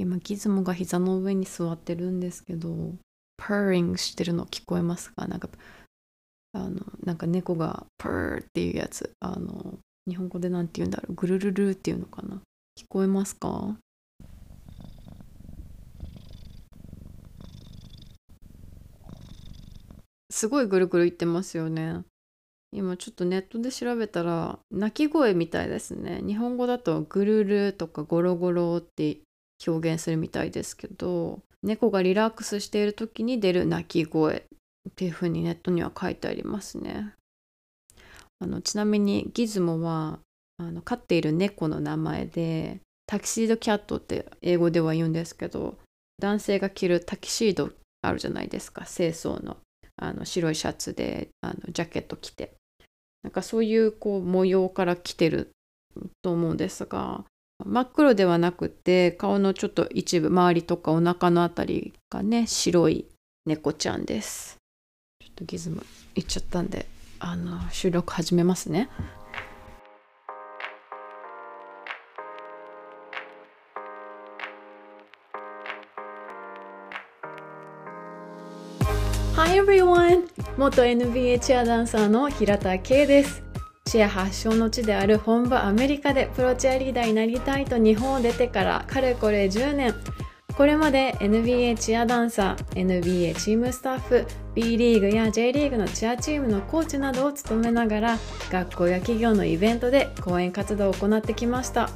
今ギズモが膝の上に座ってるんですけど purring してるの聞こえますか？なんかあのなんか猫が purr っていうやつ。あの日本語でなんて言うんだろう？ぐるるるっていうのかな？聞こえますか？すごいぐるぐる言ってますよね。今ちょっとネットで調べたら鳴き声みたいですね。日本語だとぐるるとかゴロゴロって表現するみたいですけど猫がリラックスしている時に出る鳴き声っていう風にネットには書いてありますね。あのちなみにギズモはあの飼っている猫の名前でタキシードキャットって英語では言うんですけど男性が着るタキシードあるじゃないですか清掃のあの白いシャツであのジャケット着てなんかそういうこう模様から来てると思うんですが真っ黒ではなくて顔のちょっと一部周りとかお腹のあたりがね白い猫ちゃんですちょっとギズムいっちゃったんであの収録始めますね Hi everyone! 元 NBA チアダンサーの平田圭です。チア発祥の地である本場アメリカでプロチアリーダーになりたいと日本を出てからかれこれ10年。これまで NBA チアダンサー、NBA チームスタッフ、B リーグや J リーグのチアチームのコーチなどを務めながら学校や企業のイベントで講演活動を行ってきました。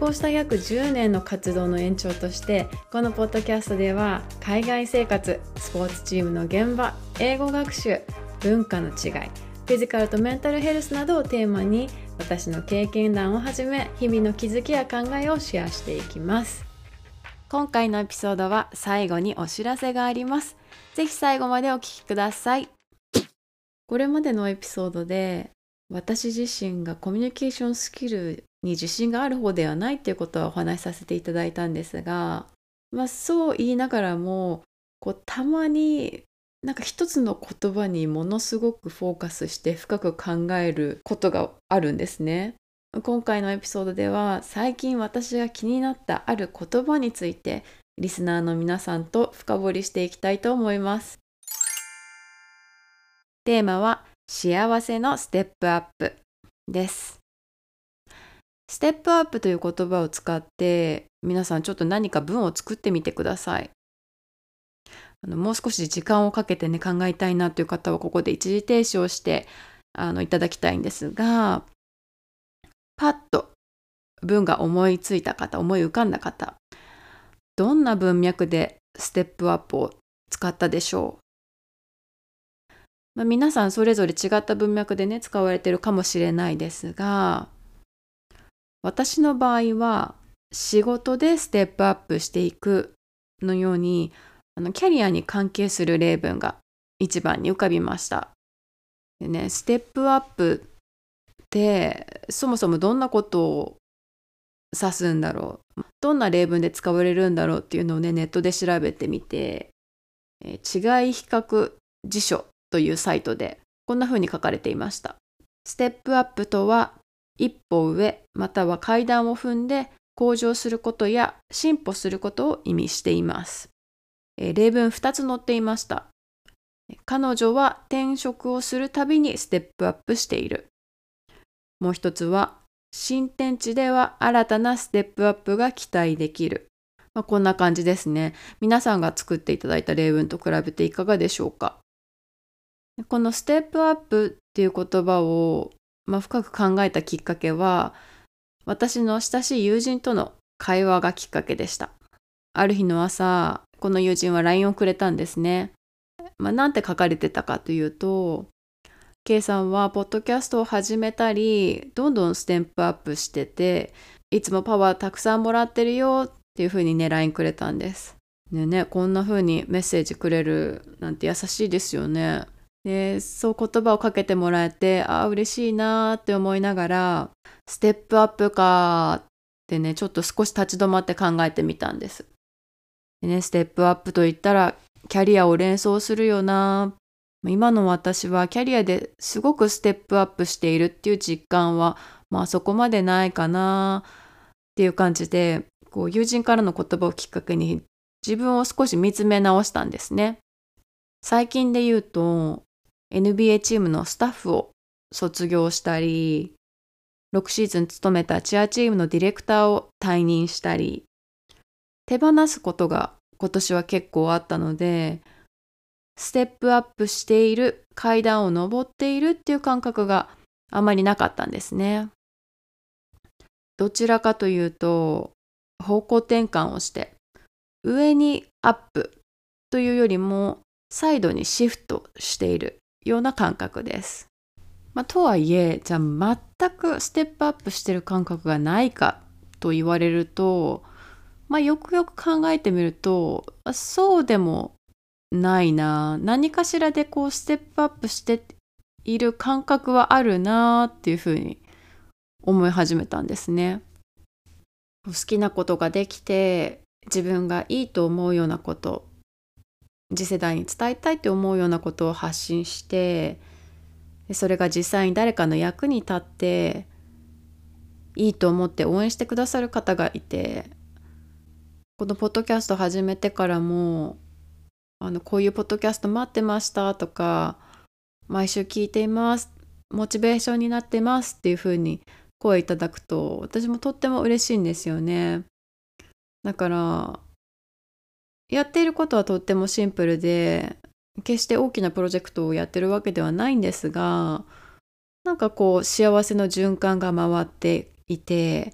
こうした約10年の活動の延長としてこのポッドキャストでは海外生活スポーツチームの現場英語学習文化の違いフィジカルとメンタルヘルスなどをテーマに私の経験談をはじめ日々の気づきや考えをシェアしていきます。今回のエピソードは最後にお知らせがあります。ぜひ最後までお聞きください。これまでのエピソードで私自身がコミュニケーションスキルに自信がある方ではないっていうことはお話しさせていただいたんですが、まあ、そう言いながらもこうたまになんか一つの言葉にものすごくフォーカスして深く考えることがあるんですね。今回のエピソードでは最近私が気になったある言葉についてリスナーの皆さんと深掘りしていきたいと思います。テーマは幸せのステップアップです。ステップアップという言葉を使って皆さんちょっと何か文を作ってみてください。あのもう少し時間をかけてね考えたいなという方はここで一時停止をしてあのいただきたいんですがパッと文が思いついた方思い浮かんだ方どんな文脈でステップアップを使ったでしょう、まあ、皆さんそれぞれ違った文脈でね使われてるかもしれないですが私の場合は仕事でステップアップしていくのようにあのキャリアに関係する例文が一番に浮かびました。でね、ステップアップってそもそもどんなことを指すんだろうどんな例文で使われるんだろうっていうのをねネットで調べてみて、え違い比較辞書というサイトでこんな風に書かれていました。ステップアップとは一歩上または階段を踏んで向上することや進歩することを意味しています。え例文2つ載っていました。彼女は転職をするたびにステップアップしている。もう一つは新天地では新たなステップアップが期待できる。まあ、こんな感じですね。皆さんが作っていただいた例文と比べていかがでしょうか。このステップアップっていう言葉をまあ、深く考えたきっかけは私の親しい友人との会話がきっかけでしたある日の朝この友人は LINE をくれたんですね、まあ、なんて書かれてたかというと K さんはポッドキャストを始めたりどんどんステップアップしてていつもパワーたくさんもらってるよっていう風にね LINE くれたんです。ねねこんな風にメッセージくれるなんて優しいですよね。でそう言葉をかけてもらえてああ嬉しいなって思いながらステップアップかってねちょっと少し立ち止まって考えてみたんです。でねステップアップといったらキャリアを連想するよな今の私はキャリアですごくステップアップしているっていう実感はまあそこまでないかなっていう感じでこう友人からの言葉をきっかけに自分を少し見つめ直したんですね。最近で言うと NBA チームのスタッフを卒業したり6シーズン務めたチアチームのディレクターを退任したり手放すことが今年は結構あったのでステップアップしている階段を上っているっていう感覚があまりなかったんですね。どちらかというと方向転換をして上にアップというよりもサイドにシフトしているような感覚です。まあ、とはいえじゃあ全くステップアップしてる感覚がないかと言われると、まあ、よくよく考えてみるとそうでもないな何かしらでこうステップアップしている感覚はあるなっていうふうに思い始めたんですね。好きなことができて自分がいいと思うようなこと次世代に伝えたいって思うようなことを発信してそれが実際に誰かの役に立っていいと思って応援してくださる方がいてこのポッドキャスト始めてからもあのこういうポッドキャスト待ってましたとか毎週聞いていますモチベーションになってますっていうふうに声いただくと私もとっても嬉しいんですよね。だからやっていることはとってもシンプルで決して大きなプロジェクトをやってるわけではないんですがなんかこう幸せの循環が回っていて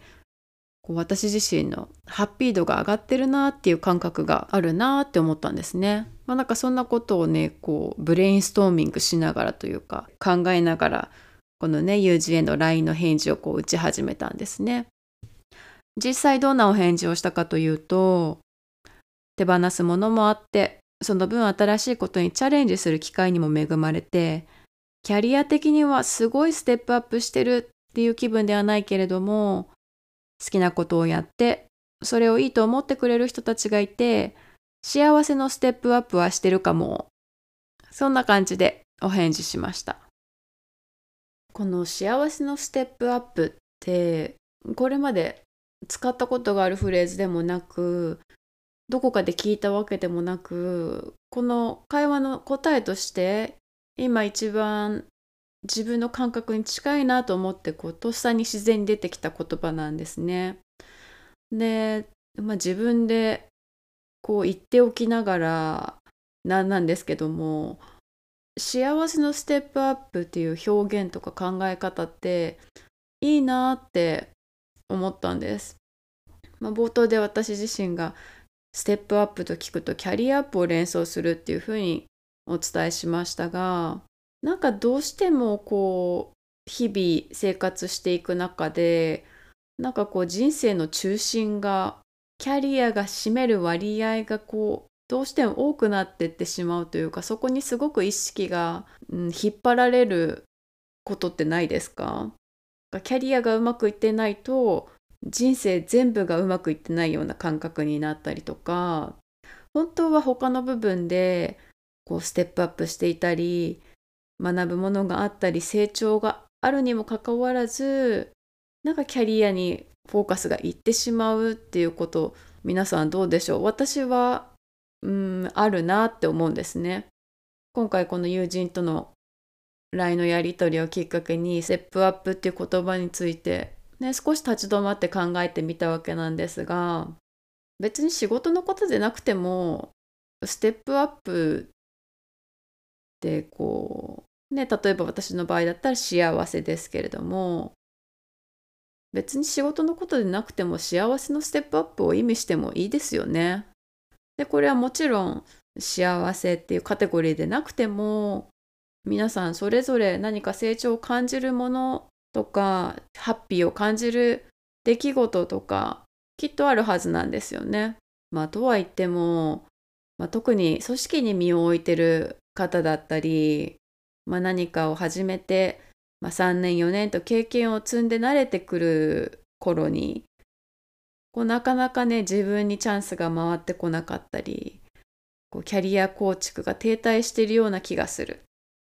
こう私自身のハッピー度が上がってるなっていう感覚があるなって思ったんですね。まあ、なんかそんなことをねこうブレインストーミングしながらというか考えながらこのね友人への LINE の返事をこう打ち始めたんですね。実際どんなお返事をしたかというと手放すものもあってその分新しいことにチャレンジする機会にも恵まれてキャリア的にはすごいステップアップしてるっていう気分ではないけれども好きなことをやってそれをいいと思ってくれる人たちがいて幸せのステップアップはしてるかも。そんな感じでお返事しました。この幸せのステップアップってこれまで使ったことがあるフレーズでもなくどこかで聞いたわけでもなくこの会話の答えとして今一番自分の感覚に近いなと思ってこうとっさに自然に出てきた言葉なんですね。で、まあ、自分でこう言っておきながらなんなんですけども幸せのステップアップっていう表現とか考え方っていいなって思ったんです。まあ、冒頭で私自身がステップアップと聞くとキャリアアップを連想するっていうふうにお伝えしましたがなんかどうしてもこう日々生活していく中でなんかこう人生の中心がキャリアが占める割合がこうどうしても多くなってってしまうというかそこにすごく意識が、うん、引っ張られることってないですか？キャリアがうまくいってないと人生全部がうまくいってないような感覚になったりとか本当は他の部分でこうステップアップしていたり学ぶものがあったり成長があるにもかかわらずなんかキャリアにフォーカスがいってしまうっていうこと皆さんどうでしょう？私はうんあるなって思うんですね。今回この友人との LINE のやり取りをきっかけにステップアップっていう言葉についてね、少し立ち止まって考えてみたわけなんですが別に仕事のことでなくてもステップアップってこうね例えば私の場合だったら幸せですけれども別に仕事のことでなくても幸せのステップアップを意味してもいいですよね。でこれはもちろん幸せっていうカテゴリーでなくても皆さんそれぞれ何か成長を感じるものとかハッピーを感じる出来事とかきっとあるはずなんですよね。まあとは言っても、まあ、特に組織に身を置いてる方だったり、まあ、何かを始めて、まあ、3年4年と経験を積んで慣れてくる頃にこうなかなかね自分にチャンスが回ってこなかったりこうキャリア構築が停滞しているような気がする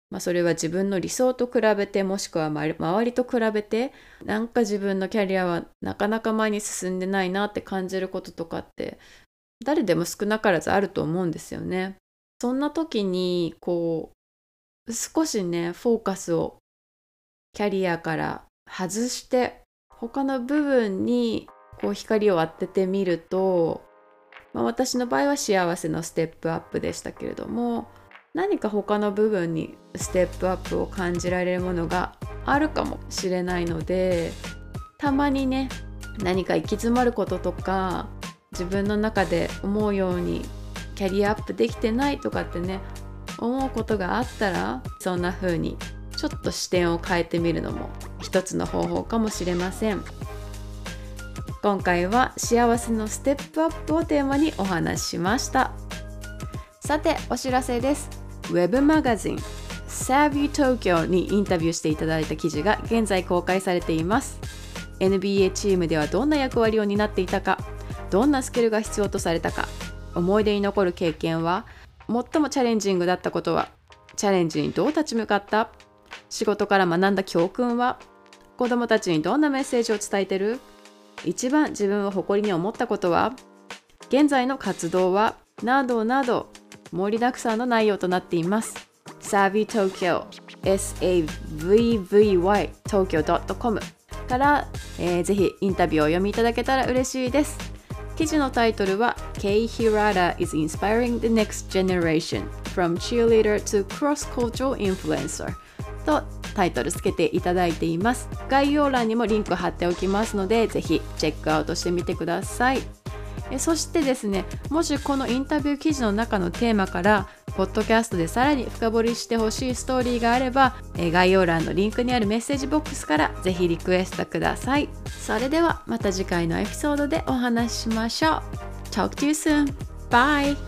まあ、それは自分の理想と比べてもしくは周りと比べてなんか自分のキャリアはなかなか前に進んでないなって感じることとかって誰でも少なからずあると思うんですよね。そんな時にこう少しねフォーカスをキャリアから外して他の部分にこう光を当ててみると、まあ、私の場合は幸せのステップアップでしたけれども何か他の部分にステップアップを感じられるものがあるかもしれないのでたまにね何か行き詰まることとか自分の中で思うようにキャリアアップできてないとかってね思うことがあったらそんな風にちょっと視点を変えてみるのも一つの方法かもしれません。今回は幸せのステップアップをテーマにお話ししました。さてお知らせです。ウェブマガジン Savvy Tokyo にインタビューしていただいた記事が現在公開されています。NBA チームではどんな役割を担っていたかどんなスキルが必要とされたか思い出に残る経験は最もチャレンジングだったことはチャレンジにどう立ち向かった仕事から学んだ教訓は子供たちにどんなメッセージを伝えてる一番自分を誇りに思ったことは現在の活動はなどなど盛りだくさんの内容となっています。Savvy Tokyo savvy tokyo.com から、えー、ぜひインタビューをお読みいただけたら嬉しいです。記事のタイトルは Kei Hirata is inspiring the next generation from cheerleader to cross-cultural influencer とタイトルつけていただいています。概要欄にもリンク貼っておきますのでぜひチェックアウトしてみてください。そしてですねもしこのインタビュー記事の中のテーマからポッドキャストでさらに深掘りしてほしいストーリーがあれば、え概要欄のリンクにあるメッセージボックスからぜひリクエストくださいそれではまた次回のエピソードでお話ししましょう Talk to you soon! Bye!